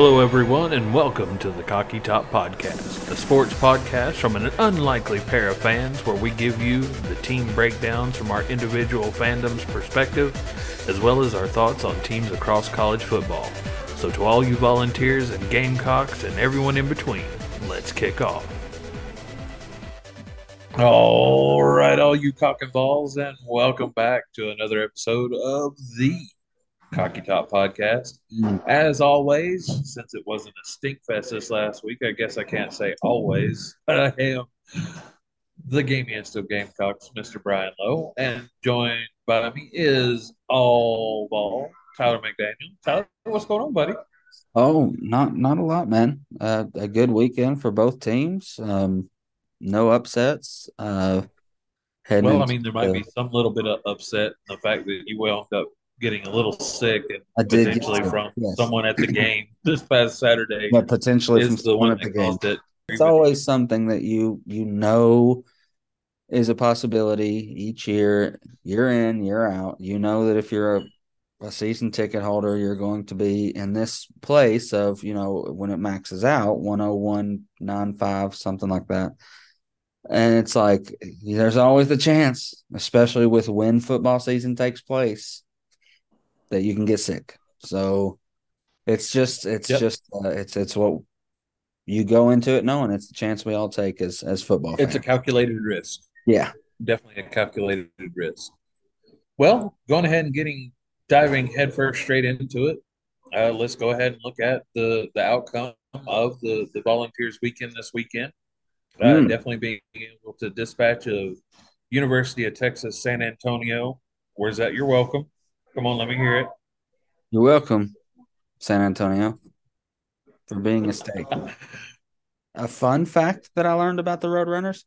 Hello, everyone, and welcome to the CockyTop Podcast, a sports podcast from an unlikely pair of fans where we give you the team breakdowns from our individual fandom's perspective, as well as our thoughts on teams across college football. So, to all you volunteers and Gamecocks and everyone in between, let's kick off. All right, all you cock and balls, and welcome back to another episode of the CockyTop Podcast. As always, since it wasn't a stink fest this last week, I guess I can't say always, but I am the Gamiest of Gamecocks, Mr. Brian Lowe, and joined by me is all ball Tyler McDaniel. Tyler, what's going on, buddy? Oh, not not a lot, man. Uh, a good weekend for both teams. Um, no upsets. Uh, Well, I mean, there might the- be some little bit of upset in the fact that you wound up getting a little sick and I did potentially from yes. someone at the game this past Saturday yeah, potentially from the one at the game. it. It's always something that you you know is a possibility each year, You're in, you're out. You know that if you're a, a season ticket holder, you're going to be in this place of, you know, when it maxes out, 101.95, something like that. And it's like there's always the chance, especially with when football season takes place, that you can get sick. So it's just it's Yep. just uh, it's it's what you go into it knowing it's the chance we all take as as football fans. It's a calculated risk. yeah. Definitely a calculated risk. Well, going ahead and getting diving headfirst straight into it. Uh, let's go ahead and look at the the outcome of the the Volunteers weekend this weekend. Uh, Mm. Definitely being able to dispatch of University of Texas San Antonio. Where's that? You're welcome. Come on, let me hear it. You're welcome, San Antonio, for being a state. A fun fact that I learned about the Roadrunners: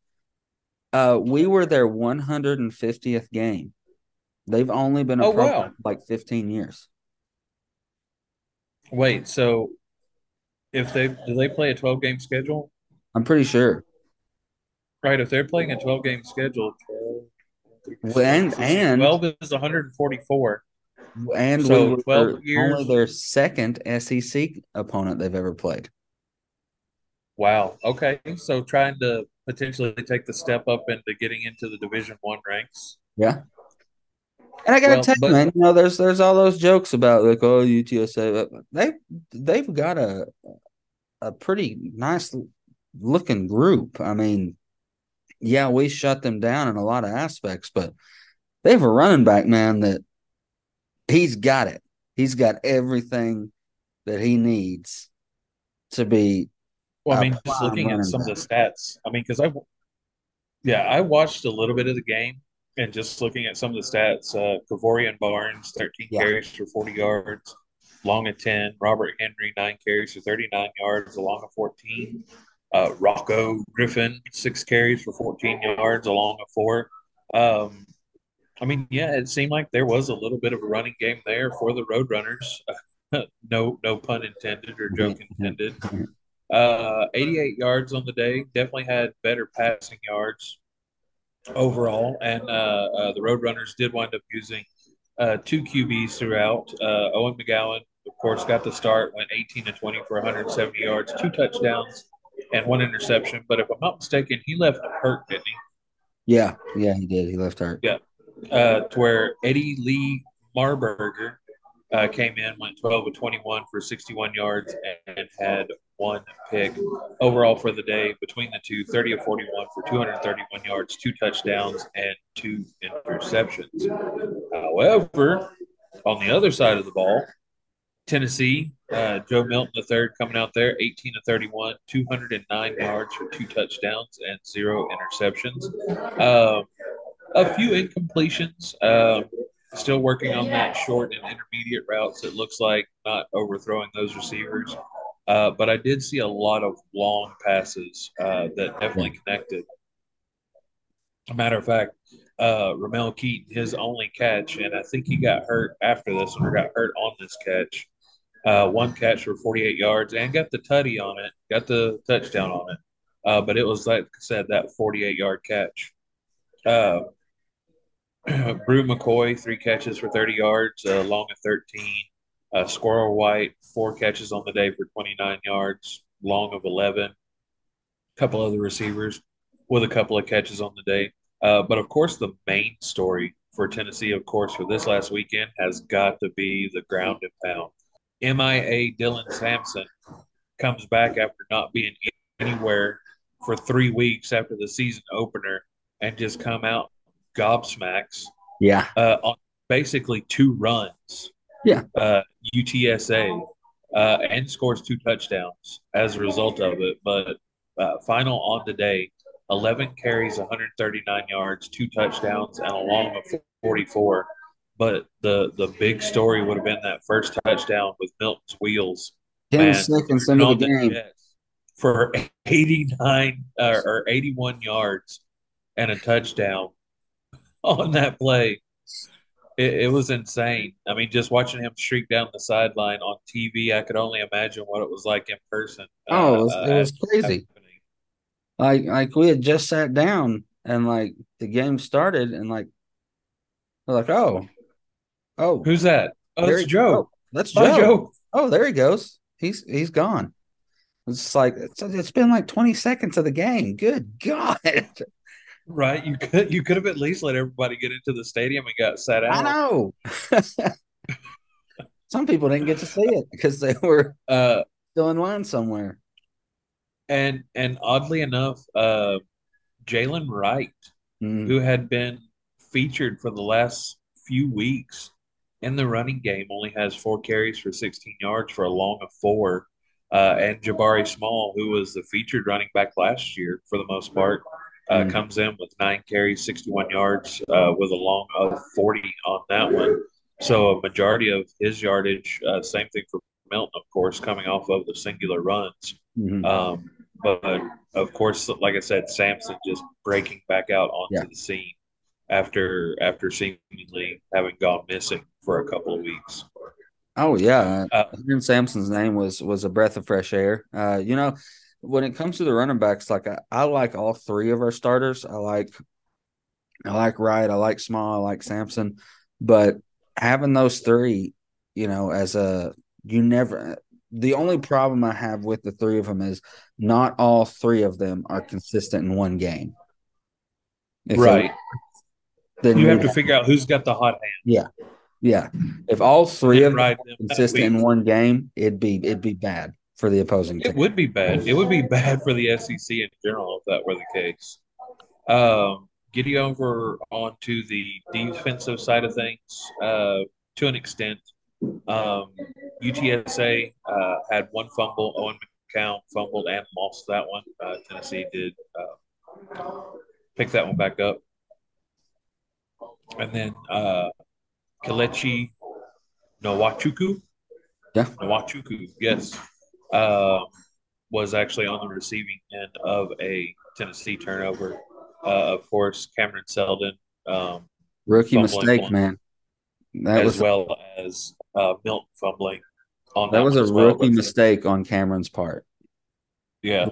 uh, we were their 150th game. They've only been a Oh, program wow. like 15 years. Wait, so if they do they play a 12 game schedule? I'm pretty sure. Right, if they're playing a 12 game schedule, 12, Well, and and 12 is 144. And So, we were 12 years- only their second SEC opponent they've ever played. Wow. Okay. So trying to potentially take the step up into getting into the Division One ranks. Yeah. And I gotta Well, tell but- you, man, you know, there's there's all those jokes about like, oh, UTSA. but They they've got a a pretty nice looking group. I mean, yeah, we shut them down in a lot of aspects, but they have a running back, man, that he's got it. He's got everything that he needs to be Well, I mean, just looking at some of the stats. I mean, because I, yeah, I watched a little bit of the game and just looking at some of the stats. Uh, Kevorian Barnes, 13 Yeah. carries for 40 yards, long of 10. Robert Henry, nine carries for 39 yards, along of 14. Uh, Rocko Griffin, six carries for 14 yards, along of four. Um, I mean, yeah, it seemed like there was a little bit of a running game there for the Roadrunners. no, no pun intended or joke intended. Uh, 88 yards on the day. Definitely had better passing yards overall. And uh, uh, the Roadrunners did wind up using uh, two QBs throughout. Uh, Owen McCown, of course, got the start, went 18 to 20 for 170 yards, two touchdowns, and one interception. But if I'm not mistaken, he left hurt, didn't he? yeah, yeah, he did. He left hurt. Yeah. Uh, to where Eddie Lee Marburger uh, came in, went 12 of 21 for 61 yards, and had one pick overall for the day. Between the two, 30 of 41 for 231 yards, two touchdowns, and two interceptions. However, on the other side of the ball, Tennessee, uh, Joe Milton III coming out there, 18 to 31, 209 yards for two touchdowns and zero interceptions. Um, a few incompletions. Um, still working on that short and intermediate routes. It looks like not overthrowing those receivers. Uh, but I did see a lot of long passes uh, that definitely connected. A matter of fact, uh, Ramel Keyton, his only catch, and I think he got hurt after this or got hurt on this catch. Uh, one catch for 48 yards and got the tutty on it, got the touchdown on it. Uh, but it was, like I said, that 48 yard catch. Uh, Bru McCoy, three catches for 30 yards, uh, long of 13. Uh, Squirrel White, four catches on the day for 29 yards, long of 11. A couple other receivers with a couple of catches on the day. Uh, but of course, the main story for Tennessee, of course, for this last weekend has got to be the ground and pound. MIA Dylan Sampson comes back after not being anywhere for three weeks after the season opener and just come out gobsmacks. Yeah. Uh, on basically two runs. Yeah. Uh, UTSA uh, and scores two touchdowns as a result of it. But uh, final on the day, 11 carries, 139 yards, two touchdowns, and a long of 44. But the the big story would have been that first touchdown with Milton's wheels. 10 Man, seconds into the game. For 89 uh, or 81 yards and a touchdown on that play. It, it, was insane. I mean, just watching him streak down the sideline on TV, I could only imagine what it was like in person. Oh, it was, uh, it was crazy. Like, like we had just sat down and like the game started, and like, we're like, oh, oh, who's that? Oh, that's Joe. Oh, that's Joe. Joe. Oh, there he goes. He's he's gone. It's like it's, it's been like twenty seconds of the game. Good God. Right. You could you could have at least let everybody get into the stadium and got sat out. I know. Some people didn't get to see it because they were uh, still in line somewhere. And and oddly enough, uh, Jaylen Wright, mm. who had been featured for the last few weeks in the running game, only has four carries for 16 yards for a long of four. Uh, and Jabari Small, who was the featured running back last year for the most part, uh, mm. comes in with nine carries, 61 yards, uh, with a long of 40 on that one. So a majority of his yardage, uh, same thing for Milton, of course, coming off of the singular runs. Mm-hmm. Um, but of course, like I said, Sampson just breaking back out onto yeah. the scene after after seemingly having gone missing for a couple of weeks. Oh yeah, uh, Sampson's name was was a breath of fresh air. Uh, you know, when it comes to the running backs, like I, I like all three of our starters. I like I like Wright, I like Small, I like Sampson, but having those three, you know, as a you never the only problem I have with the three of them is not all three of them are consistent in one game. If right. They, then you have to figure out who's got the hot hand. Yeah. Yeah. If all three of them are consistent in one game, it'd be it'd be bad for the opposing team. It would be bad. It would be bad for the SEC in general if that were the case. Um, getting over onto the defensive side of things, uh, to an extent, um, UTSA uh, had one fumble. Owen McCown fumbled and lost that one. Uh, Tennessee did uh, pick that one back up. And then uh, Kelechi Nwachukwu. Yeah. Nwachukwu, yes uh, was actually on the receiving end of a Tennessee turnover. Uh, of course, Cameron Seldon. Um, Rookie mistake, man. That as was well as uh, Milton fumbling on that, that was a well, rookie mistake on Cameron's part. Yeah,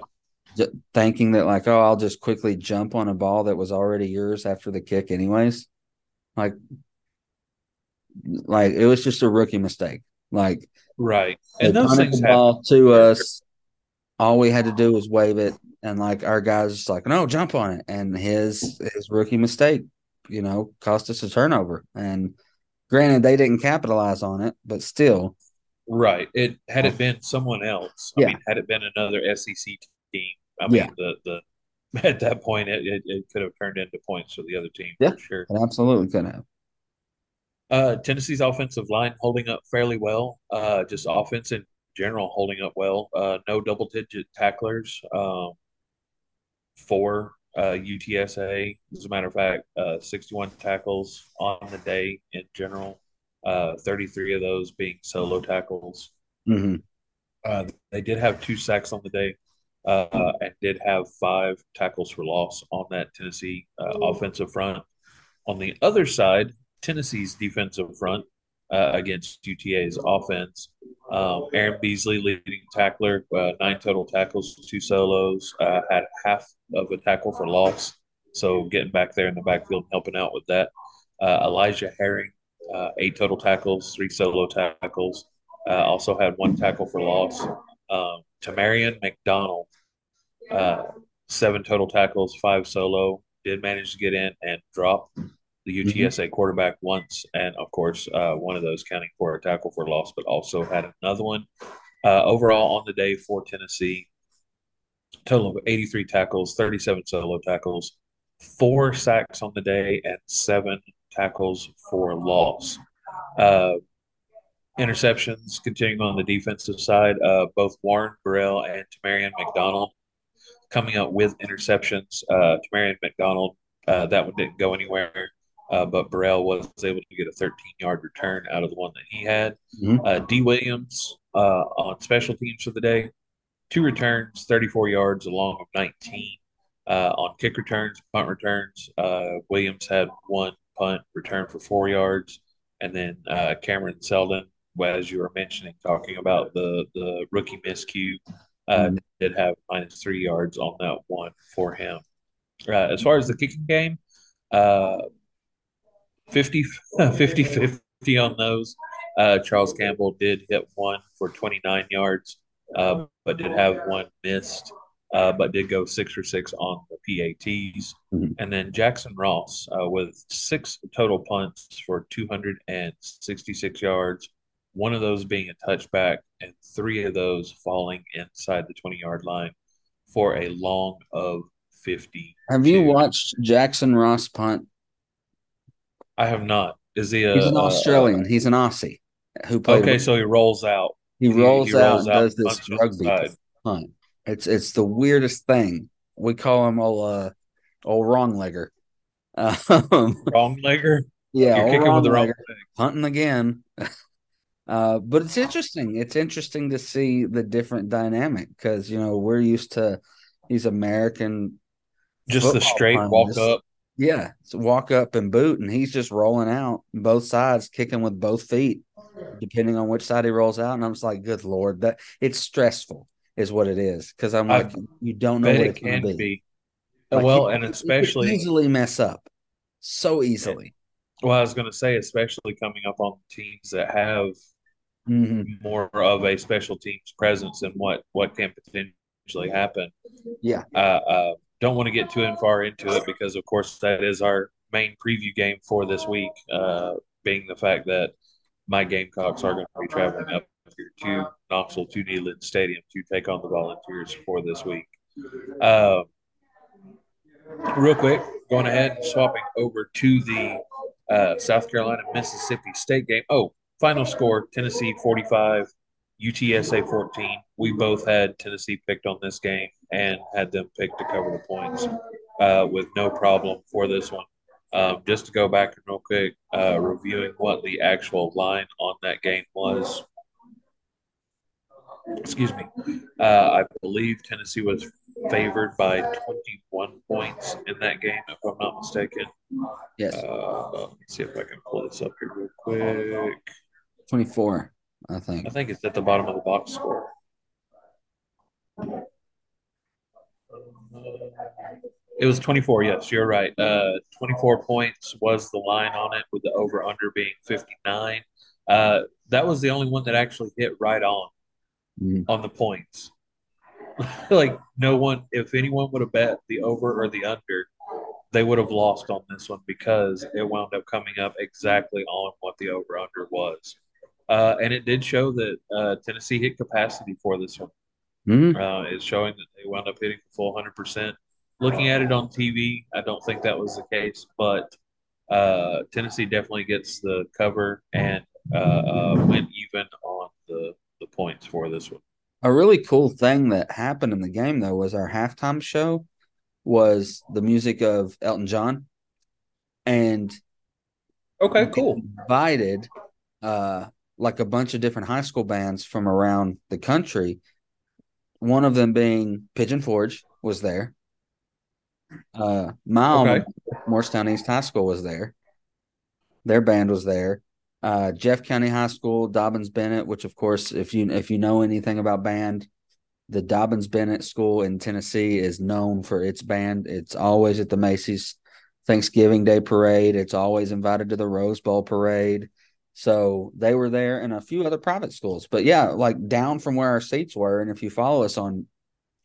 thinking that like, oh, I'll just quickly jump on a ball that was already yours after the kick, anyways. Like, like it was just a rookie mistake. Like right, and those things the ball to us. All we had to do was wave it, and like our guys just like, no, jump on it. And his his rookie mistake, you know, cost us a turnover. And granted, they didn't capitalize on it, but still, right. It had it oh. been someone else. I yeah. mean, had it been another SEC team, I mean, yeah. the the at that point, it, it, it, could have turned into points for the other team. Yeah, sure. It absolutely could have. Uh, Tennessee's offensive line holding up fairly well. Uh, just offense in general holding up well. Uh, no double digit tacklers. Um, for uh, UTSA, as a matter of fact, uh, 61 tackles on the day in general. Uh, 33 of those being solo tackles. Mm-hmm. Uh, they did have two sacks on the day uh, and did have five tackles for loss on that Tennessee uh, offensive front. On the other side, Tennessee's defensive front uh, against UTA's offense. Um, Aaron Beasley, leading tackler, uh, nine total tackles, two solos, uh, had half of a tackle for loss. So getting back there in the backfield helping out with that. Uh, Elijah Herring, uh, eight total tackles, three solo tackles. uh, also had one tackle for loss. Um, Tamarion McDonald, seven total tackles, five solo. Did manage to get in and drop the UTSA mm-hmm. quarterback once, and of course, uh, one of those counting for a tackle for loss, but also had another one. Uh, overall on the day for Tennessee, total of 83 tackles, 37 solo tackles, four sacks on the day, and seven tackles for loss. Uh, interceptions continuing on the defensive side. Uh, both Warren Burrell and Tamarion McDonald coming up with interceptions. Uh, Tamarion McDonald, uh, that one didn't go anywhere. Uh, but Burrell was able to get a 13 yard return out of the one that he had. Mm-hmm. Uh, Dee Williams uh, on special teams for the day, two returns, 34 yards, along with 19 uh, on kick returns, punt returns. Uh, Williams had one punt return for four yards, and then uh, Cameron Seldon, as you were mentioning, talking about the the rookie miscue, mm-hmm. did have minus three yards on that one for him. as far as the kicking game, 50 50 50 on those. Uh, Charles Campbell did hit one for 29 yards, uh, but did have one missed, uh, but did go six for six on the PATs. Mm-hmm. And then Jackson Ross uh, with six total punts for 266 yards, one of those being a touchback, and three of those falling inside the 20 yard line for a long of 50. Have you watched Jackson Ross punt? I have not. Is he a, He's an Australian. He's an Aussie who played. Okay, with, so he rolls out. He rolls, he, he rolls out, and does this rugby punt. It's it's the weirdest thing. We call him old uh, old wrong legger. Um, wrong legger. Yeah, You're kicking with the wrong leg. Hunting again. uh, but it's interesting. It's interesting to see the different dynamic because you know we're used to these American. Just the straight punters. walk up yeah, walk up and boot, and he's just rolling out both sides, kicking with both feet, depending on which side he rolls out. And I'm just like, good lord, that it's stressful, is what it is. Because I'm like, I you don't know what it can be. be. Like, well, and especially easily mess up so easily. Well, I was going to say, especially coming up on teams that have mm-hmm. more of a special teams presence and what what can potentially happen. Yeah. Uh, uh, don't want to get too far into it because, of course, that is our main preview game for this week, uh, being the fact that my Gamecocks are going to be traveling up here to Knoxville to Neyland Stadium to take on the Volunteers for this week. Uh, real quick, going ahead and swapping over to the uh, South Carolina Mississippi State game. Oh, final score Tennessee 45, UTSA 14. We both had Tennessee picked on this game and had them picked to cover the points uh, with no problem for this one. Um, just to go back real quick, uh, reviewing what the actual line on that game was. Excuse me. Uh, I believe Tennessee was favored by 21 points in that game, if I'm not mistaken. Yes. Uh, let's see if I can pull this up here real quick. 24. I think. I think it's at the bottom of the box score. It was 24. Yes, you're right. Uh, 24 points was the line on it, with the over under being 59. Uh, that was the only one that actually hit right on mm. on the points. like no one, if anyone would have bet the over or the under, they would have lost on this one because it wound up coming up exactly on what the over under was. Uh, and it did show that uh, Tennessee hit capacity for this one. Mm-hmm. Uh, it's showing that they wound up hitting the full 100%. Looking at it on TV, I don't think that was the case, but uh, Tennessee definitely gets the cover and uh, uh, went even on the, the points for this one. A really cool thing that happened in the game, though, was our halftime show was the music of Elton John. And okay, cool. Invited uh, like a bunch of different high school bands from around the country. One of them being Pigeon Forge was there. Uh, my okay. Morristown East High School was there. Their band was there. Uh, Jeff County High School, Dobyns Bennett, which of course, if you if you know anything about band, the Dobyns Bennett School in Tennessee is known for its band. It's always at the Macy's Thanksgiving Day parade. It's always invited to the Rose Bowl parade. So they were there and a few other private schools. But yeah, like down from where our seats were. And if you follow us on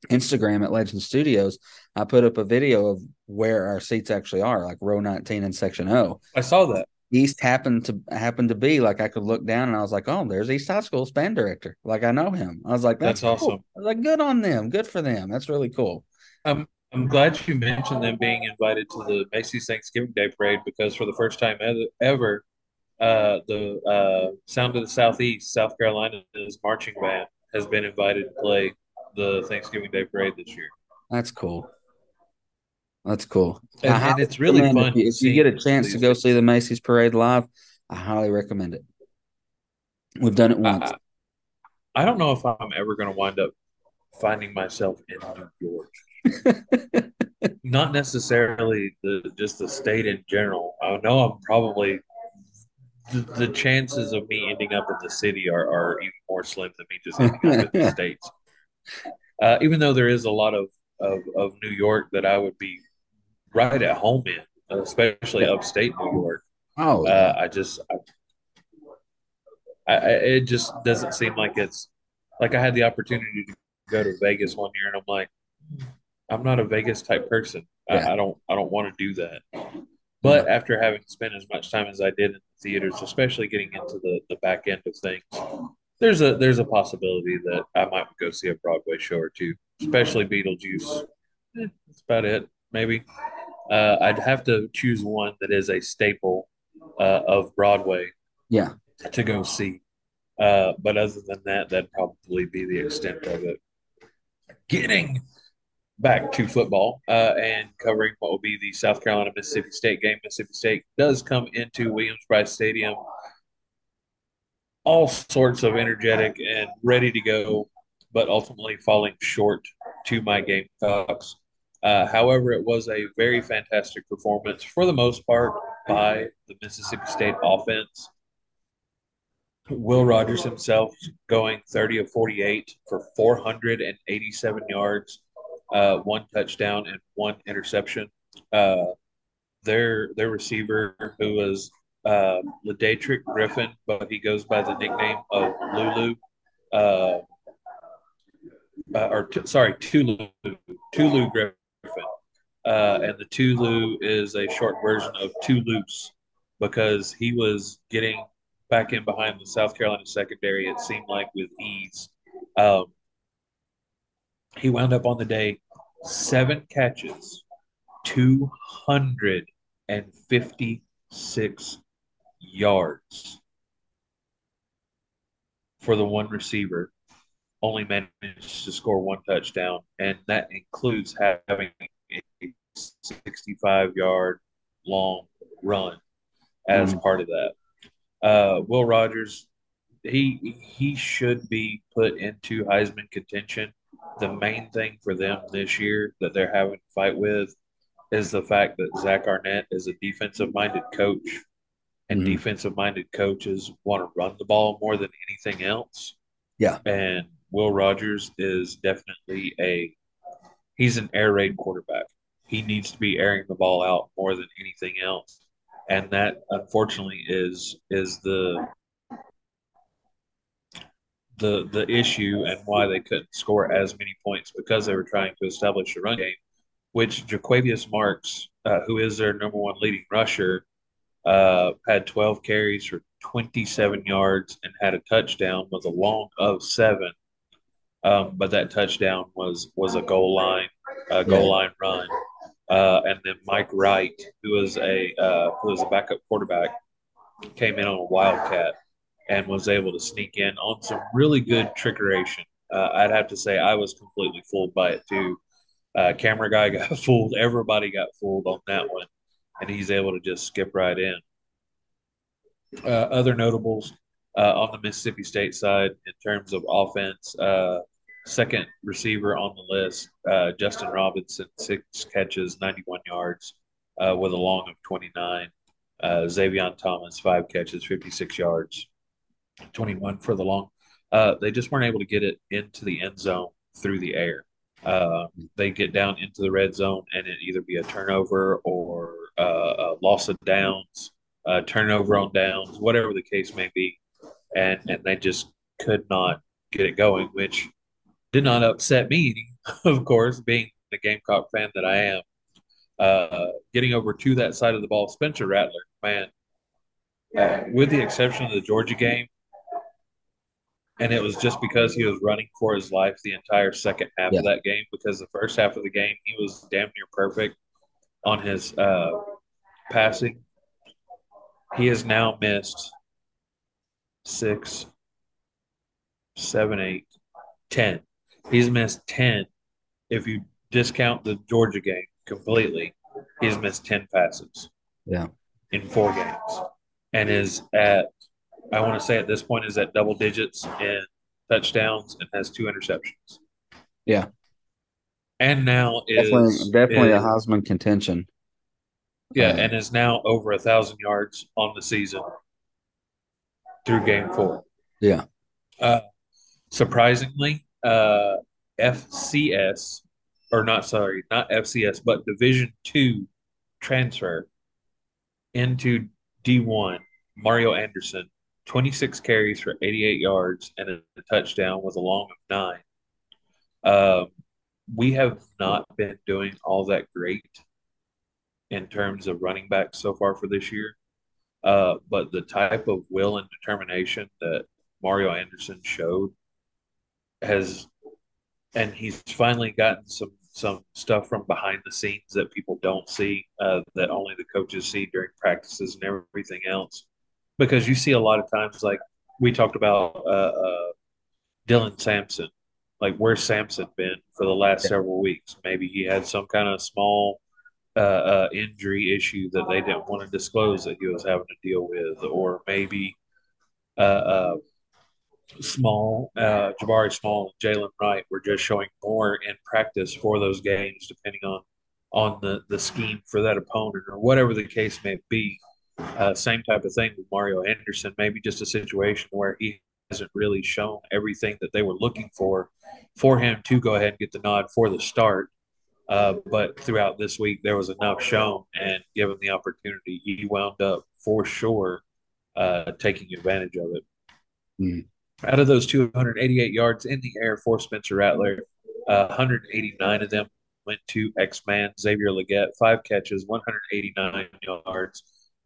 Instagram at Legend Studios, I put up a video of where our seats actually are, like row 19 and section O. I saw that. East happened to happen to be like I could look down and I was like, oh, there's East High School's band director. Like I know him. I was like, that's, that's cool. awesome. I was like, good on them. Good for them. That's really cool. Um, I'm glad you mentioned them being invited to the Macy's Thanksgiving Day Parade because for the first time ever, uh, the uh, Sound of the Southeast, South Carolina's marching band, has been invited to play the Thanksgiving Day Parade this year. That's cool. That's cool. And, and it's really fun. If you, if you get a chance to go see the Macy's Parade live, I highly recommend it. We've done it once. I, I don't know if I'm ever going to wind up finding myself in New York. Not necessarily the just the state in general. I know I'm probably the, the chances of me ending up in the city are, are even more slim than me just ending up in the states. Uh, even though there is a lot of, of, of New York that I would be right at home in, especially upstate New York. Oh, uh, I just, I, I, it just doesn't seem like it's like I had the opportunity to go to Vegas one year, and I'm like, I'm not a Vegas type person. Yeah. I, I, don't, I don't want to do that. But after having spent as much time as I did in the theaters, especially getting into the, the back end of things, there's a there's a possibility that I might go see a Broadway show or two, especially Beetlejuice. Eh, that's about it, maybe. Uh, I'd have to choose one that is a staple uh, of Broadway. Yeah. To go see. Uh, but other than that, that'd probably be the extent of it. Getting back to football uh, and covering what will be the South Carolina Mississippi State game. Mississippi State does come into Williams-Brice Stadium all sorts of energetic and ready to go, but ultimately falling short to my Gamecocks. Uh, however, it was a very fantastic performance for the most part by the Mississippi State offense. Will Rogers himself going 30 of 48 for 487 yards, uh, one touchdown, and one interception. Uh, their their receiver, who was uh, Lideatrick Griffin, but he goes by the nickname of Lulu. Uh, uh, or t- sorry, Tulu, Tulu Griffin. Uh, and the Tulu is a short version of Toulouse because he was getting back in behind the South Carolina secondary, it seemed like, with ease. Um, he wound up on the day seven catches, 256 yards for the one receiver, only managed to score one touchdown, and that includes having a 65 yard long run as mm. part of that. Uh, Will Rogers, he he should be put into Heisman contention. The main thing for them this year that they're having to fight with is the fact that Zach Arnett is a defensive minded coach and mm-hmm. defensive minded coaches want to run the ball more than anything else. Yeah. And Will Rogers is definitely a he's an air raid quarterback. He needs to be airing the ball out more than anything else. And that unfortunately is is the the the issue and why they couldn't score as many points because they were trying to establish a run game, which Jo'quavious Marks, uh, who is their number one leading rusher, uh, had 12 carries for 27 yards and had a touchdown with a long of seven. Um, but that touchdown was was a goal line, a goal line run. Uh, and then Mike Wright, who was a uh, who was a backup quarterback, came in on a wildcat and was able to sneak in on some really good trickeration. Uh, I'd have to say I was completely fooled by it too. Uh, camera guy got fooled. Everybody got fooled on that one and he's able to just skip right in. Uh, other notables uh, on the Mississippi State side in terms of offense, uh, second receiver on the list, uh, Justin Robinson, six catches, 91 yards with a long of 29. Uh, Zavion Thomas, five catches, 56 yards, 21 for the long. Uh, they just weren't able to get it into the end zone through the air. they get down into the red zone and it either be a turnover or uh, loss of downs uh, turnover on downs, whatever the case may be, and and they just could not get it going, which did not upset me, of course, being the Gamecock fan that I am. Uh, getting over to that side of the ball, Spencer Rattler, man, uh, with the exception of the Georgia game, and it was just because he was running for his life the entire second half yeah. of that game. Because the first half of the game, he was damn near perfect on his uh, passing. He has now missed six, seven, eight, ten. He's missed ten. If you discount the Georgia game completely, he's missed ten passes. Yeah, in four games, and is at I want to say at this point is at double digits in touchdowns and has two interceptions. Yeah, and now is definitely, definitely is, a Heisman contention. Yeah, uh, and is now over a thousand yards on the season through game four. Yeah. Uh, surprisingly, uh, FCS or not sorry, not FCS, but Division two transfer into D one. Mario Anderson, twenty six carries for eighty eight yards and a touchdown with a long of nine. Um, we have not been doing all that great in terms of running backs so far for this year. Uh, but the type of will and determination that Mario Anderson showed has, and he's finally gotten some some stuff from behind the scenes that people don't see, uh, that only the coaches see during practices and everything else. Because you see a lot of times, like we talked about uh, uh, Dylan Sampson, like where's Sampson been for the last yeah. several weeks? Maybe he had some kind of small uh, uh, injury issue that they didn't want to disclose that he was having to deal with, or maybe uh, uh Small, uh, Jabari Small, Jaylen Wright were just showing more in practice for those games, depending on on the the scheme for that opponent or whatever the case may be. Uh, same type of thing with Mario Anderson. Maybe just a situation where he hasn't really shown everything that they were looking for for him to go ahead and get the nod for the start. Uh, but throughout this week, there was enough shown, and given the opportunity, he wound up for sure uh, taking advantage of it. Mm. Out of those 288 yards in the air for Spencer Rattler, uh, 189 of them went to X Man Xavier Legette, five catches, 189 yards,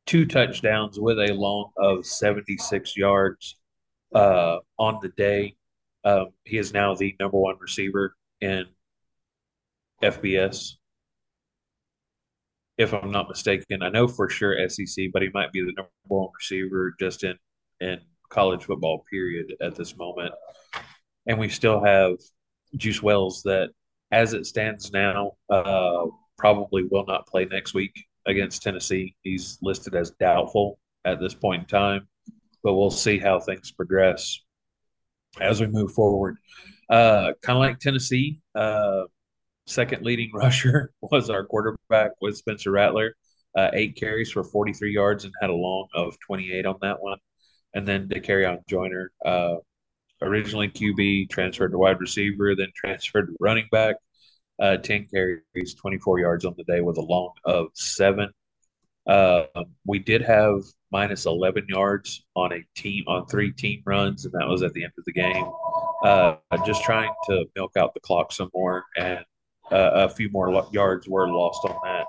two touchdowns with a long of 76 yards uh, on the day. Um, he is now the number one receiver in FBS, if I'm not mistaken. I know for sure SEC, but he might be the number one receiver just in in college football period at this moment. And we still have Juice Wells that, as it stands now, uh, probably will not play next week against Tennessee. He's listed as doubtful at this point in time, but we'll see how things progress as we move forward. Uh, kind of like Tennessee, uh, second leading rusher was our quarterback with Spencer Rattler. Uh, eight carries for 43 yards and had a long of 28 on that one. And then Dakereon Joyner, uh, originally QB, transferred to wide receiver, then transferred to running back. Uh, 10 carries, 24 yards on the day with a long of seven. Uh, we did have minus 11 yards on a team on three team runs, and that was at the end of the game. Uh, just trying to milk out the clock some more, and uh, a few more yards were lost on that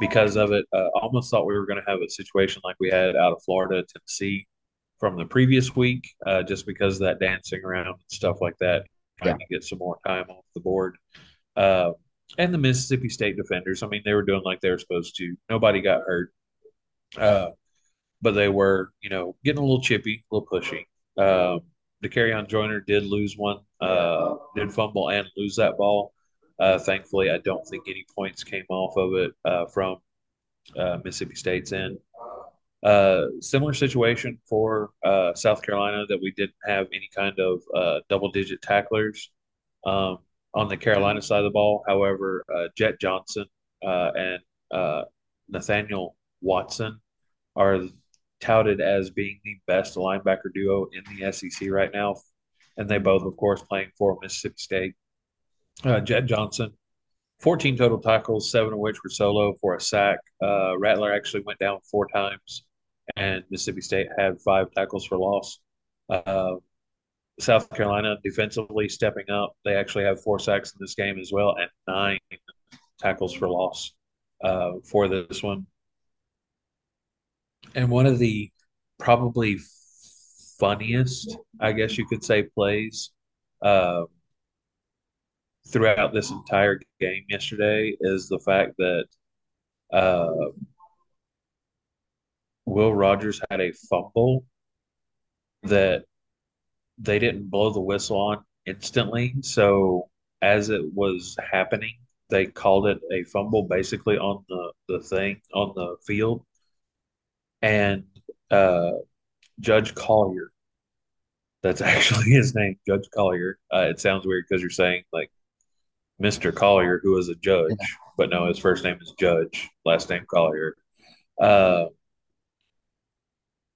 because of it. Uh, almost thought we were going to have a situation like we had out of Florida, Tennessee from the previous week, uh, just because of that dancing around and stuff like that, trying yeah. to get some more time off the board. Uh, and the Mississippi State defenders, I mean, they were doing like they were supposed to. Nobody got hurt. Uh, but they were, you know, getting a little chippy, a little pushy. Um, Dakereon Joyner did lose one, uh, did fumble and lose that ball. Uh, thankfully, I don't think any points came off of it uh, from uh, Mississippi State's end. Uh, similar situation for uh, South Carolina that we didn't have any kind of uh, double digit tacklers um, on the Carolina side of the ball. However, Jett Johnson and Nathaniel Watson are touted as being the best linebacker duo in the SEC right now. And they both, of course, playing for Mississippi State. Uh, Jett Johnson, 14 total tackles, seven of which were solo for a sack. Uh, Rattler actually went down four times and Mississippi State had five tackles for loss. Uh, South Carolina defensively stepping up. They actually have four sacks in this game as well, and nine tackles for loss uh, for this one. And one of the probably funniest, I guess you could say, plays uh, throughout this entire game yesterday is the fact that uh, Will Rogers had a fumble that they didn't blow the whistle on instantly. So as it was happening, they called it a fumble basically on the, the thing on the field. And uh, Judge Collier, that's actually his name, Judge Collier. Uh, it sounds weird because you're saying like Mr. Collier, who is a judge, yeah. but no, his first name is Judge, last name Collier. Uh,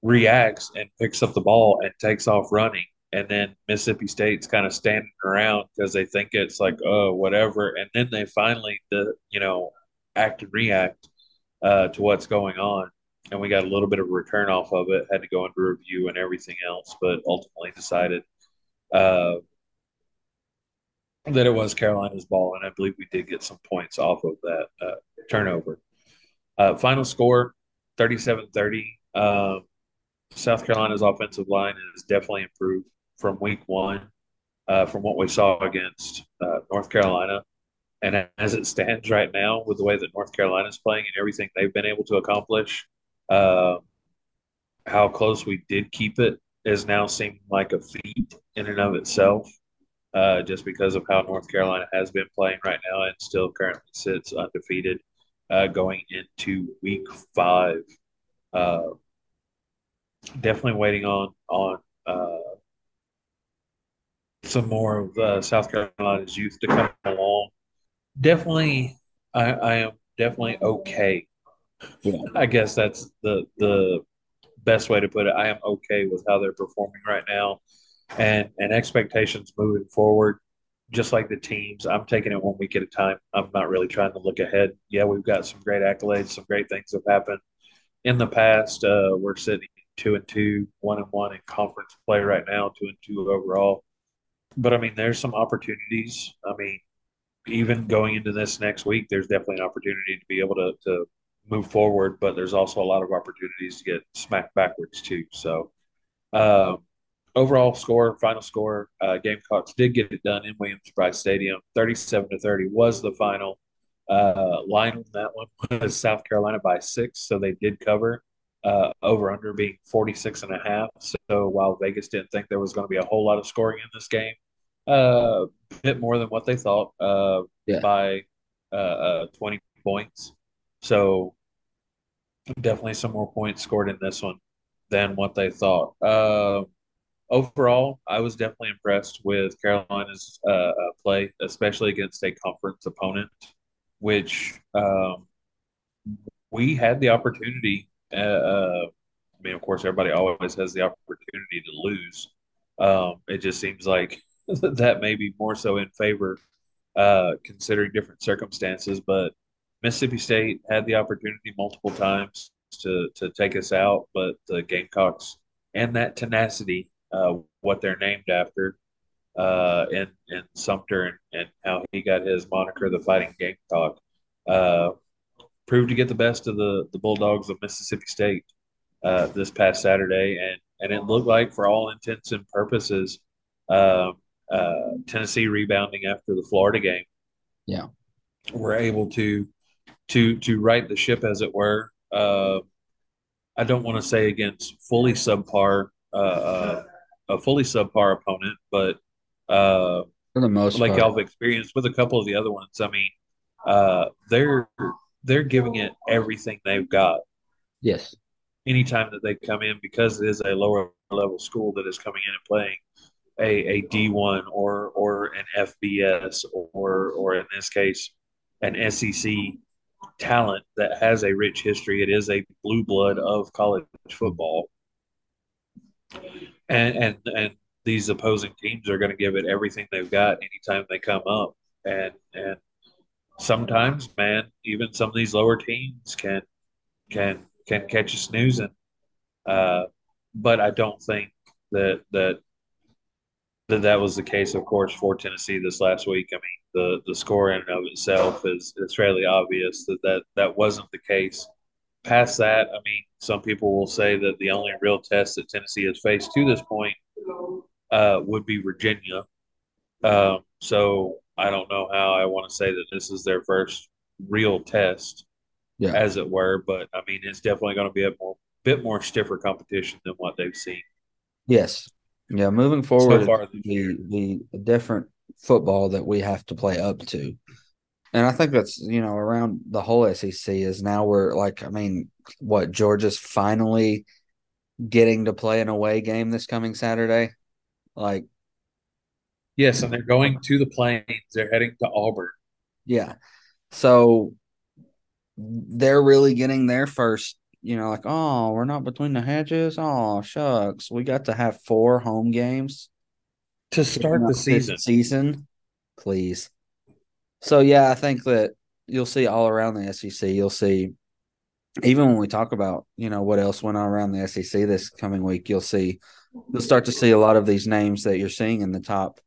reacts and picks up the ball and takes off running. And then Mississippi State's kind of standing around because they think it's like, oh, whatever. And then they finally, the you know, act and react uh, to what's going on. And we got a little bit of a return off of it, had to go under review and everything else, but ultimately decided uh, that it was Carolina's ball. And I believe we did get some points off of that uh, turnover. Uh, final score 37 30. Um, South Carolina's offensive line has definitely improved from week one, uh, from what we saw against uh, North Carolina. And as it stands right now, with the way that North Carolina is playing and everything they've been able to accomplish, uh, how close we did keep it is now seeming like a feat in and of itself, uh, just because of how North Carolina has been playing right now and still currently sits undefeated uh, going into week five. Uh, definitely waiting on on uh, some more of uh, South Carolina's youth to come along. Definitely, I, I am definitely okay. Yeah. I guess that's the the best way to put it. I am okay with how they're performing right now, and and expectations moving forward. Just like the teams, I'm taking it one week at a time. I'm not really trying to look ahead. Yeah, we've got some great accolades, some great things have happened in the past. Uh, we're sitting two and two, one and one in conference play right now, two and two overall. But I mean, there's some opportunities. I mean, even going into this next week, there's definitely an opportunity to be able to, to move forward, but there's also a lot of opportunities to get smacked backwards too. So, um, overall score, final score, uh, Gamecocks did get it done in Williams-Brice Stadium. 37 to 30 was the final. Uh, line on that one was South Carolina by six, so they did cover uh, over under being 46 and a half. So while Vegas didn't think there was going to be a whole lot of scoring in this game, uh, a bit more than what they thought uh, yeah. by uh, uh, 20 points. So definitely some more points scored in this one than what they thought. Uh, overall, I was definitely impressed with Carolina's uh, play, especially against a conference opponent, which um, we had the opportunity uh, I mean, of course, everybody always has the opportunity to lose. Um, it just seems like that may be more so in favor, uh, considering different circumstances. But Mississippi State had the opportunity multiple times to to take us out, but the Gamecocks and that tenacity, uh, what they're named after, uh, and and Sumter and, and how he got his moniker, the Fighting Gamecock, uh, proved to get the best of the the Bulldogs of Mississippi State uh, this past Saturday, and and it looked like, for all intents and purposes, uh, uh, Tennessee rebounding after the Florida game. Yeah, we were able to to to right the ship, as it were. Uh, I don't want to say against fully subpar uh, uh, a fully subpar opponent, but for the most like part. y'all have experienced with a couple of the other ones. I mean, they're they're giving it everything they've got. Yes. Anytime that they come in, because it is a lower level school that is coming in and playing a, a D1 or or an FBS or or in this case an SEC talent that has a rich history. It is a blue blood of college football. And and and these opposing teams are going to give it everything they've got anytime they come up. And and sometimes, man, even some of these lower teams can can can catch you snoozing. Uh, but I don't think that that that that was the case, of course, for Tennessee this last week. I mean, the the score in and of itself is is fairly obvious that that, that wasn't the case. Past that, I mean, some people will say that the only real test that Tennessee has faced to this point uh, would be Virginia. Um, so I don't know how I want to say that this is their first real test, Yeah. as it were. But I mean, it's definitely going to be a more, bit more stiffer competition than what they've seen Yes. Yeah. Moving forward, so the the different football that we have to play up to. And I think that's, you know, around the whole SEC is now we're like, I mean, what, Georgia's finally getting to play an away game this coming Saturday? Like, Yes, and they're going to the plains. They're heading to Auburn. yeah. So they're really getting there first, you know, like, oh, we're not between the hedges. Oh, shucks. We got to have four home games to start the season. season. Please. So yeah, I think that you'll see all around the SEC. You'll see even when we talk about, you know, what else went on around the SEC this coming week, you'll see you'll start to see a lot of these names that you're seeing in the top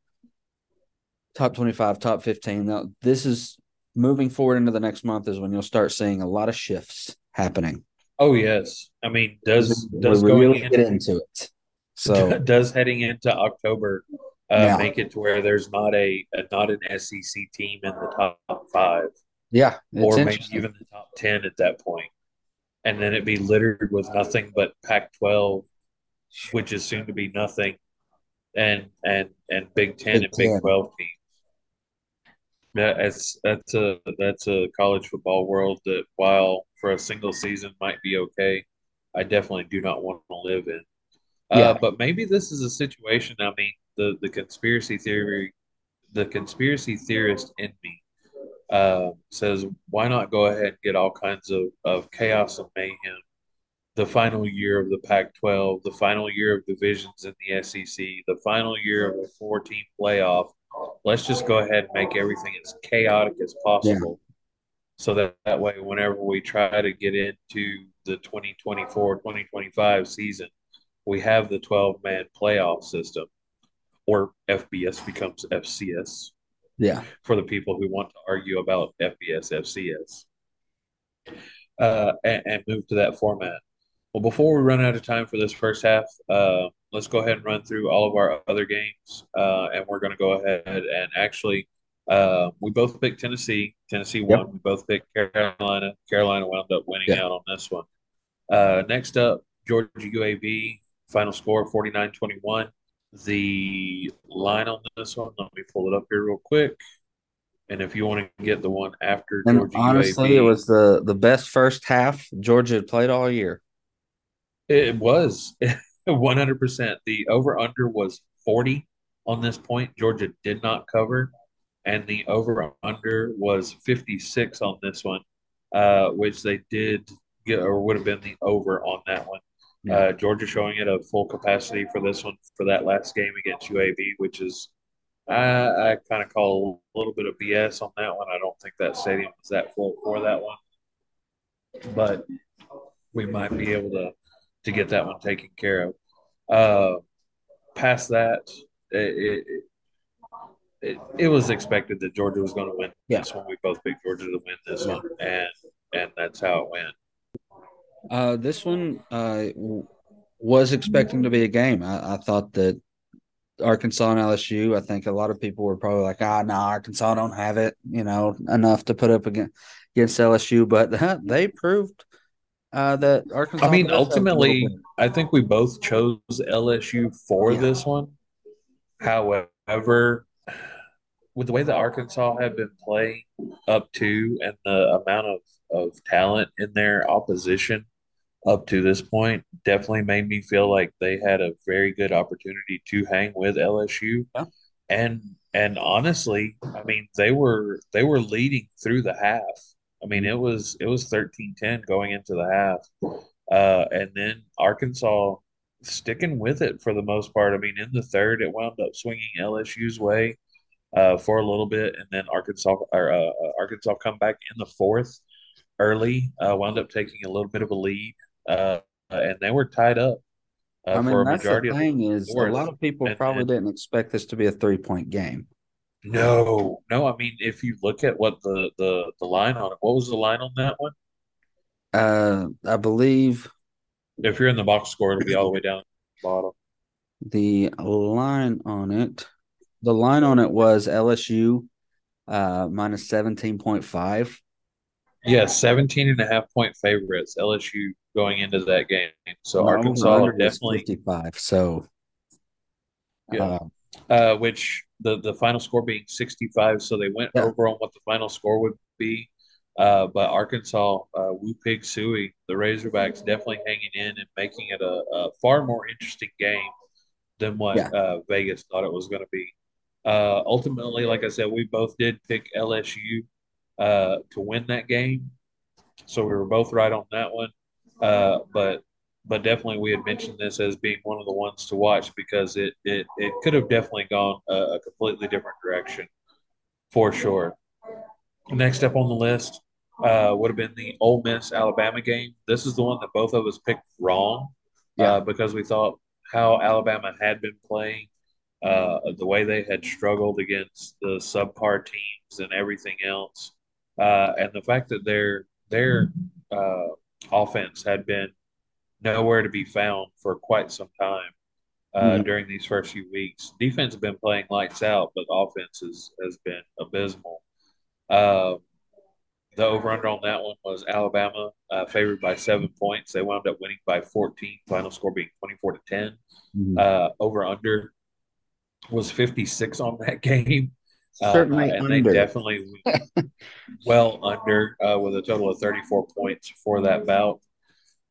top 25, top 15. Now, this is moving forward into the next month is when you'll start seeing a lot of shifts happening. Oh yes, I mean, does does really going get in, into it. So does heading into October uh, Yeah. make it to where there's not a, a not an SEC team in the top five yeah, or maybe even the top ten at that point, and then it be littered with nothing but Pac-12, which is soon to be nothing, and and and Big Ten Big and Big Ten. Twelve teams. Yeah, it's that's a that's a college football world that while for a single season might be okay, I definitely do not want to live in. Uh, Yeah. but maybe this is a situation. I mean, the the conspiracy theory, the conspiracy theorist in me uh, says, why not go ahead and get all kinds of of chaos and mayhem? The final year of the Pac-12, the final year of divisions in the SEC, the final year of a four-team playoff. Let's just go ahead and make everything as chaotic as possible. So that, that way whenever we try to get into the 2024-2025 season we have the 12 man playoff system or fbs becomes fcs Yeah. for the people who want to argue about fbs fcs uh, and, and move to that format. Well before we run out of time for this first half uh, let's go ahead and run through all of our other games uh, and we're going to go ahead and actually uh, we both picked Tennessee. Tennessee won. We both picked Carolina. Carolina wound up winning Yeah. out on this one. Uh, next up, Georgia UAB. Final score 49 21. The line on this one, let me pull it up here real quick. And if you want to get the one after And Georgia honestly, UAB, it was the the best first half Georgia had played all year. It was 100%. The over under was 40 on this point. Georgia did not cover, and the over under was 56 on this one, uh, which they did get or would have been the over on that one. Yeah. Uh, Georgia showing it at full capacity for this one for that last game against UAB, which is I, I kind of call a little bit of BS on that one. I don't think that stadium was that full for that one, but we might be able to to get that one taken care of. Uh, past that, it, it, it, it was expected that Georgia was going to win Yeah. this one. We both picked Georgia to win this one, and and that's how it went. Uh, this one uh, was expecting to be a game. I, I thought that Arkansas and LSU. I think a lot of people were probably like, "Ah, no, Arkansas don't have it, you know, enough to put up against, against LSU." But they proved uh, that Arkansas. I mean, does have a little ultimately. I think we both chose LSU for Yeah. this one. However, with the way that Arkansas have been playing up to and the amount of, of talent in their opposition up to this point, definitely made me feel like they had a very good opportunity to hang with LSU. Yeah. And and honestly, I mean, they were they were leading through the half. I mean, it was it was 13-10 going into the half. Uh, and then Arkansas sticking with it for the most part. I mean, in the third, it wound up swinging LSU's way uh, for a little bit, and then Arkansas or uh, uh, Arkansas come back in the fourth early, uh, wound up taking a little bit of a lead, uh, and they were tied up. Uh, I mean, that's the thing the is a lot of people and, probably and, didn't expect this to be a three point game. No, no. I mean, if you look at what the the the line on it, what was the line on that one? Uh, I believe if you're in the box score, it'll be all the way down the bottom. The line on it, the line on it was LSU uh minus 17.5. Yeah, 17 and a half point favorites, LSU going into that game. So Arkansas definitely 55. So yeah. Uh, uh, which the the final score being 65. So they went yeah. over on what the final score would be. Uh, but Arkansas, uh, Woo Pig Sooie, the Razorbacks definitely hanging in and making it a, a far more interesting game than what yeah. uh, Vegas thought it was going to be. Uh, ultimately, like I said, we both did pick LSU uh, to win that game, so we were both right on that one. Uh, but but definitely we had mentioned this as being one of the ones to watch because it it, it could have definitely gone a, a completely different direction for sure. Next up on the list uh, would have been the Ole Miss Alabama game. This is the one that both of us picked wrong yeah. uh, because we thought how Alabama had been playing, uh, the way they had struggled against the subpar teams and everything else, uh, and the fact that their their uh, offense had been nowhere to be found for quite some time uh, mm-hmm. during these first few weeks. Defense has been playing lights out, but offense has, has been abysmal. Uh, the over under on that one was Alabama uh, favored by seven points. They wound up winning by 14, final score being 24 to 10. Mm-hmm. Uh, over under was 56 on that game. Uh, Certainly and under. they definitely well under uh, with a total of 34 points for that bout.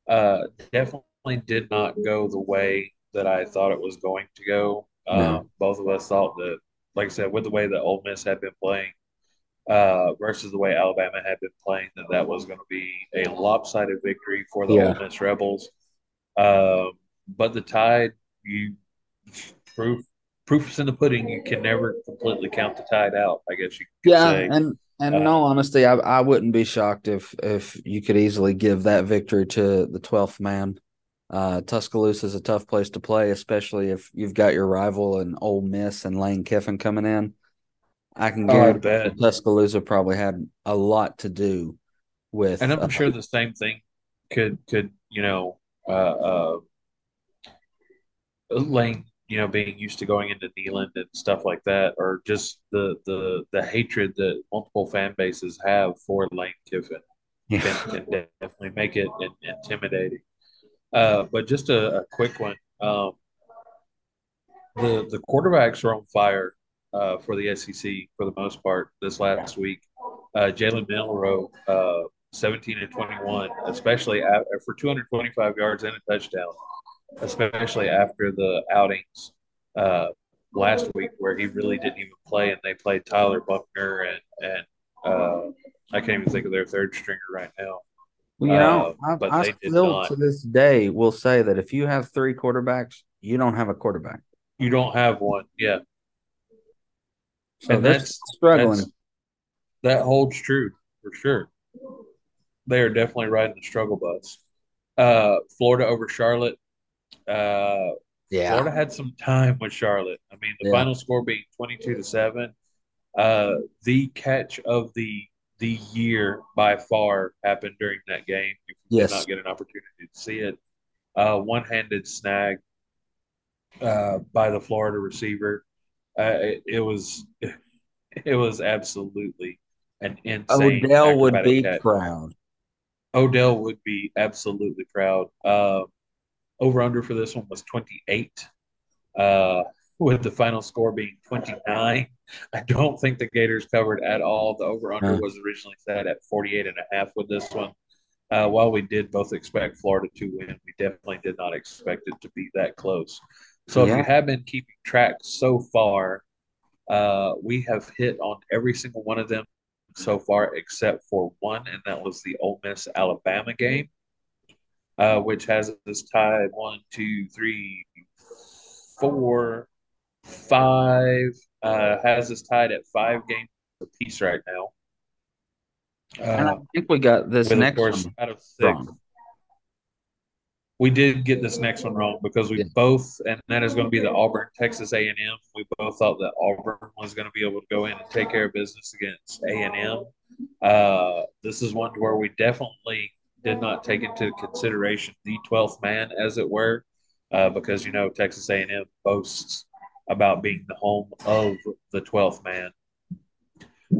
Uh, definitely did not go the way that I thought it was going to go. Um, Both of us thought that, like I said, with the way that Ole Miss had been playing uh, versus the way Alabama had been playing, that that was going to be a lopsided victory for the yeah. Ole Miss Rebels. Um, but the Tide, you proof proof's in the pudding. You can never completely count the Tide out. I guess you could yeah, say. and and in uh, all honesty, I, I wouldn't be shocked if if you could easily give that victory to the twelfth man. Uh, Tuscaloosa is a tough place to play, especially if you've got your rival and Ole Miss and Lane Kiffin coming in. I can oh, guarantee Tuscaloosa probably had a lot to do with, and I'm uh, sure the same thing could could you know uh, uh, Lane you know, being used to going into Neyland and stuff like that, or just the the the hatred that multiple fan bases have for Lane Kiffin yeah. can, can, definitely make it in, intimidating. Uh, but just a, a quick one. Um, the the quarterbacks are on fire uh, for the SEC for the most part this last week. Uh, Jalen Milroe, uh, 17 and 21, especially for 225 yards and a touchdown especially after the outings uh, last week where he really didn't even play, and they played Tyler Buchner and and uh, I can't even think of their third stringer right now. Well, you know, uh, but I, I still to this day will say that if you have three quarterbacks, you don't have a quarterback. You don't have one, yeah. So and that's struggling. That's, that holds true for sure. They are definitely riding the struggle bus. Uh, Florida over Charlotte. Uh, yeah, Florida had some time with Charlotte. I mean, the yeah. final score being twenty-two to seven. Uh, the catch of the the year by far happened during that game. You yes. did not get an opportunity to see it. Uh, one-handed snag uh, by the Florida receiver. Uh, it, it, was it was absolutely an insane. Odell would be catch. proud. Odell would be absolutely proud. Uh, over under for this one was 28, uh, with the final score being 29. I don't think the Gators covered at all. The over under was originally set at 48 and a half with this one. Uh, while we did both expect Florida to win, we definitely did not expect it to be that close. So yeah. if you have been keeping track so far, uh, we have hit on every single one of them so far except for one, and that was the Ole Miss Alabama game uh, which has us tied one, two, three, four, five. Uh, has us tied at five games apiece right now. Uh, and I think we got this next course, one. Out of six. we did get this next one wrong because we Yeah. both, and that is going to be the Auburn Texas A and M. We both thought that Auburn was going to be able to go in and take care of business against A and M. Uh, this is one where we definitely did not take into consideration the twelfth man, as it were, uh, because you know Texas A and M boasts about being the home of the twelfth man.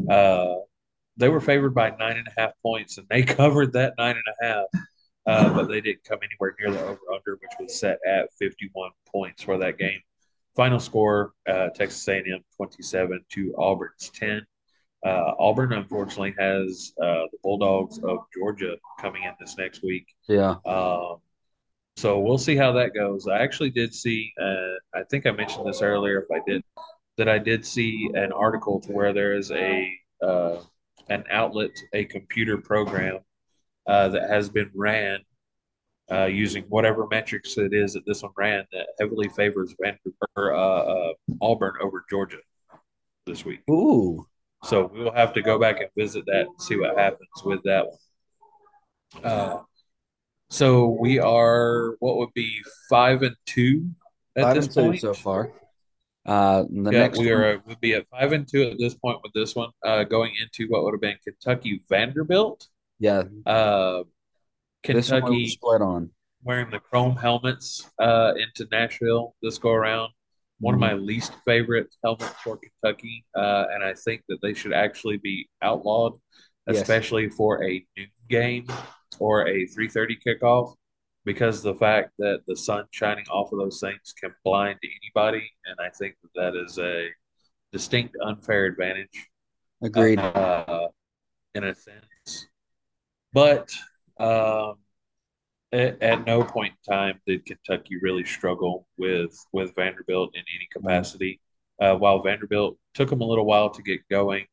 Uh, they were favored by nine and a half points, and they covered that nine and a half. Uh, but they didn't come anywhere near the over under, which was set at 51 points for that game. Final score: uh, Texas A&M 27 to Auburn's 10. Uh, Auburn unfortunately has uh, the Bulldogs of Georgia coming in this next week. Yeah. Um, so we'll see how that goes. I actually did see. Uh, I think I mentioned this earlier. If I did, that I did see an article to where there is a uh, an outlet, a computer program uh, that has been ran uh, using whatever metrics it is that this one ran that heavily favors Vancouver, uh, uh, Auburn over Georgia this week. Ooh. So we will have to go back and visit that and see what happens with that one. Uh, so we are what would be five and two at Five this and point so far. Uh, the yeah, next we are would be at five and two at this point with this one. Uh, going into what would have been Kentucky Vanderbilt. yeah, Uh, this one we Kentucky split on. wearing the chrome helmets uh, into Nashville this go around. One of Mm-hmm. my least favorite helmets for Kentucky, uh, and I think that they should actually be outlawed, Yes. especially for a noon game or a three thirty kickoff, because the fact that the sun shining off of those things can blind anybody, and I think that that is a distinct unfair advantage Agreed. uh, in a sense. But um, at, at no point in time did Kentucky really struggle with with Vanderbilt in any capacity. Uh, while Vanderbilt took them a little while to get going,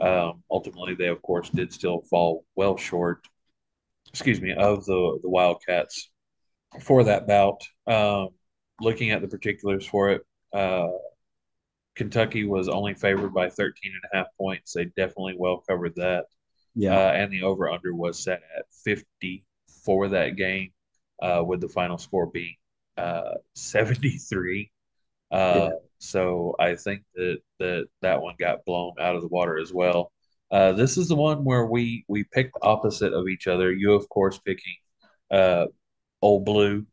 um, ultimately they of course did still fall well short. Excuse me of the the Wildcats for that bout. Um, looking at the particulars for it, uh, Kentucky was only favored by 13 and a half points. They definitely well covered that. yeah. Uh, and the over under was set at 50 for that game, uh, with the final score being uh, 73. Uh, Yeah. So I think that, that that one got blown out of the water as well. Uh, this is the one where we we picked opposite of each other. You, of course, picking uh, Old Blue,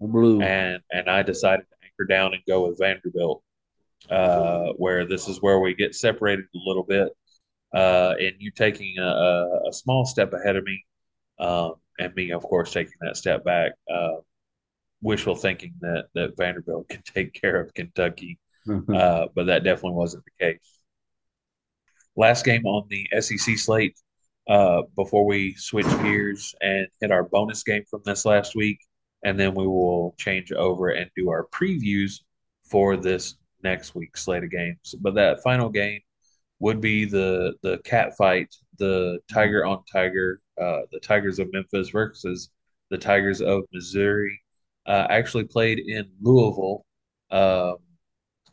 Blue. and and I decided to anchor down and go with Vanderbilt. Uh, where this is where we get separated a little bit, uh, and you taking a, a, a small step ahead of me, um, and me, of course, taking that step back. Uh, wishful thinking that that Vanderbilt can take care of Kentucky, uh, but that definitely wasn't the case. Last game on the SEC slate uh, before we switch gears and hit our bonus game from this last week, and then we will change over and do our previews for this next week's slate of games. But that final game would be the the cat fight, the Tiger on Tiger, uh, the Tigers of Memphis versus the Tigers of Missouri. Uh, actually played in Louisville, um,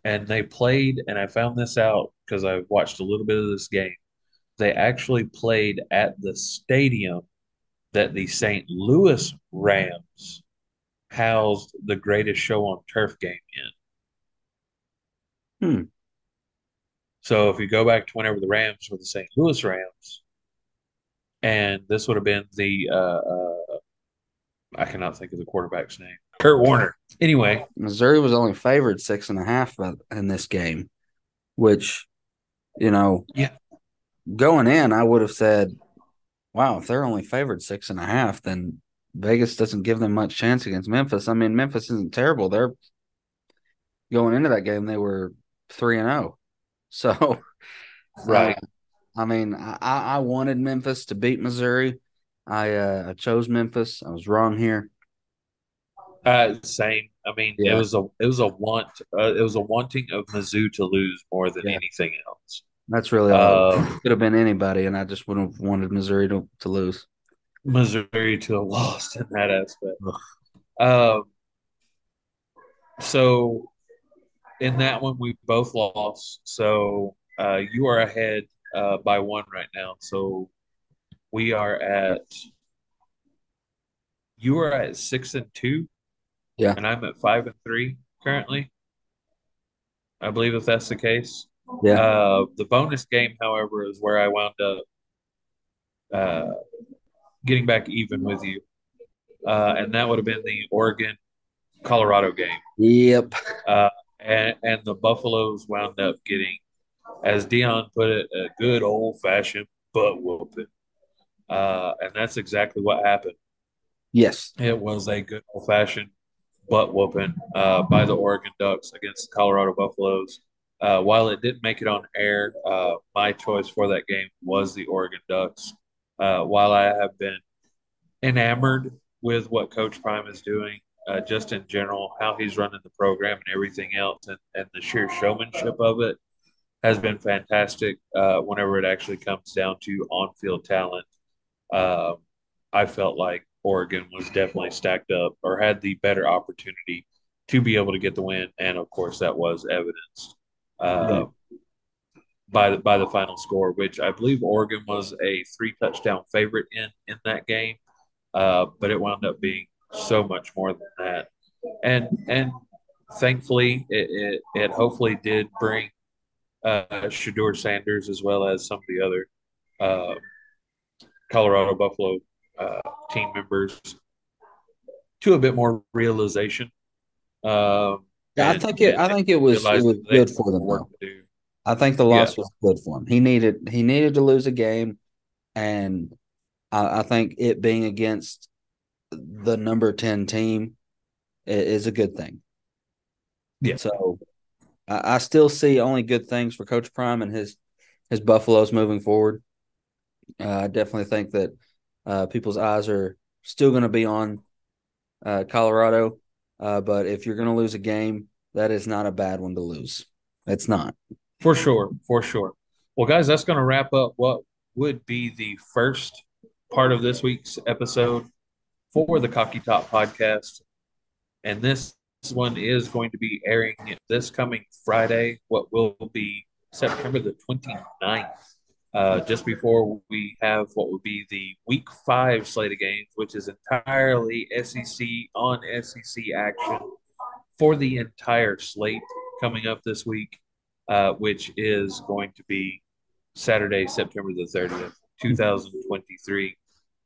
and they played. And I found this out because I watched a little bit of this game. They actually played at the stadium that the St. Louis Rams housed the greatest show on turf game in. Hmm. So if you go back to whenever the Rams were the St. Louis Rams, and this would have been the uh, uh, I cannot think of the quarterback's name, Kurt Warner. Anyway, Missouri was only favored six and a half in this game, which, you know, Yeah. going in, I would have said, wow, if they're only favored six and a half, then Vegas doesn't give them much chance against Memphis. I mean, Memphis isn't terrible. They're going into that game, they were three and zero. So, Right. uh, I mean, I, I wanted Memphis to beat Missouri. I uh, I chose Memphis. I was wrong here. uh, same. I mean, Yeah. it was a it was a want uh, it was a wanting of Mizzou to lose more than Yeah. anything else. That's really all. Uh, Could have been anybody, and I just wouldn't have wanted Missouri to, to lose. Missouri to have lost in that aspect. Um, so in that one, we both lost. So uh, you are ahead uh, by one right now. So we are at you are at six and two. Yeah. And I'm at five and three currently. I believe if that's the case. Yeah. Uh, the bonus game, however, is where I wound up uh, getting back even with you. Uh, and that would have been the Oregon Colorado game. Yep. And, and the Buffaloes wound up getting, as Deion put it, a good old fashioned butt whooping. Uh, and that's exactly what happened. Yes. It was a good old fashioned butt whooping uh, by the Oregon Ducks against the Colorado Buffaloes. Uh, while it didn't make it on air, uh, my choice for that game was the Oregon Ducks. Uh, while I have been enamored with what Coach Prime is doing, uh, just in general, how he's running the program and everything else, and, and the sheer showmanship of it has been fantastic. Uh, whenever it actually comes down to on-field talent, uh, I felt like Oregon was definitely stacked up or had the better opportunity to be able to get the win, and of course that was evidenced uh, by the by the final score, which I believe Oregon was a three touchdown favorite in in that game, uh, but it wound up being so much more than that, and and thankfully it it, it hopefully did bring uh, Shedeur Sanders as well as some of the other uh, Colorado Buffalo uh, team members to a bit more realization. Um, yeah, I think it. I think it was it was good for them. Though. I think the loss yeah. was good for him. He needed he needed to lose a game, and I, I think it being against the number ten team is a good thing. Yeah. So I, I still see only good things for Coach Prime and his his Buffaloes moving forward. Uh, I definitely think that uh, people's eyes are still going to be on uh, Colorado, uh, but if you're going to lose a game, that is not a bad one to lose. It's not. For sure, for sure. Well, guys, that's going to wrap up what would be the first part of this week's episode for the CockyTop podcast. And this one is going to be airing this coming Friday, what will be September the 29th uh, just before we have what would be the week five slate of games, which is entirely SEC on SEC action for the entire slate coming up this week, uh, which is going to be Saturday, September the 30th, 2023.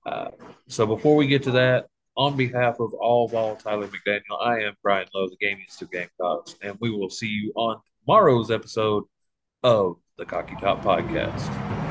Uh, so before we get to that, on behalf of all ball Tyler McDaniel, I am Brian Lowe, the Gamiest of Gamecocks, and we will see you on tomorrow's episode of the CockyTop Podcast.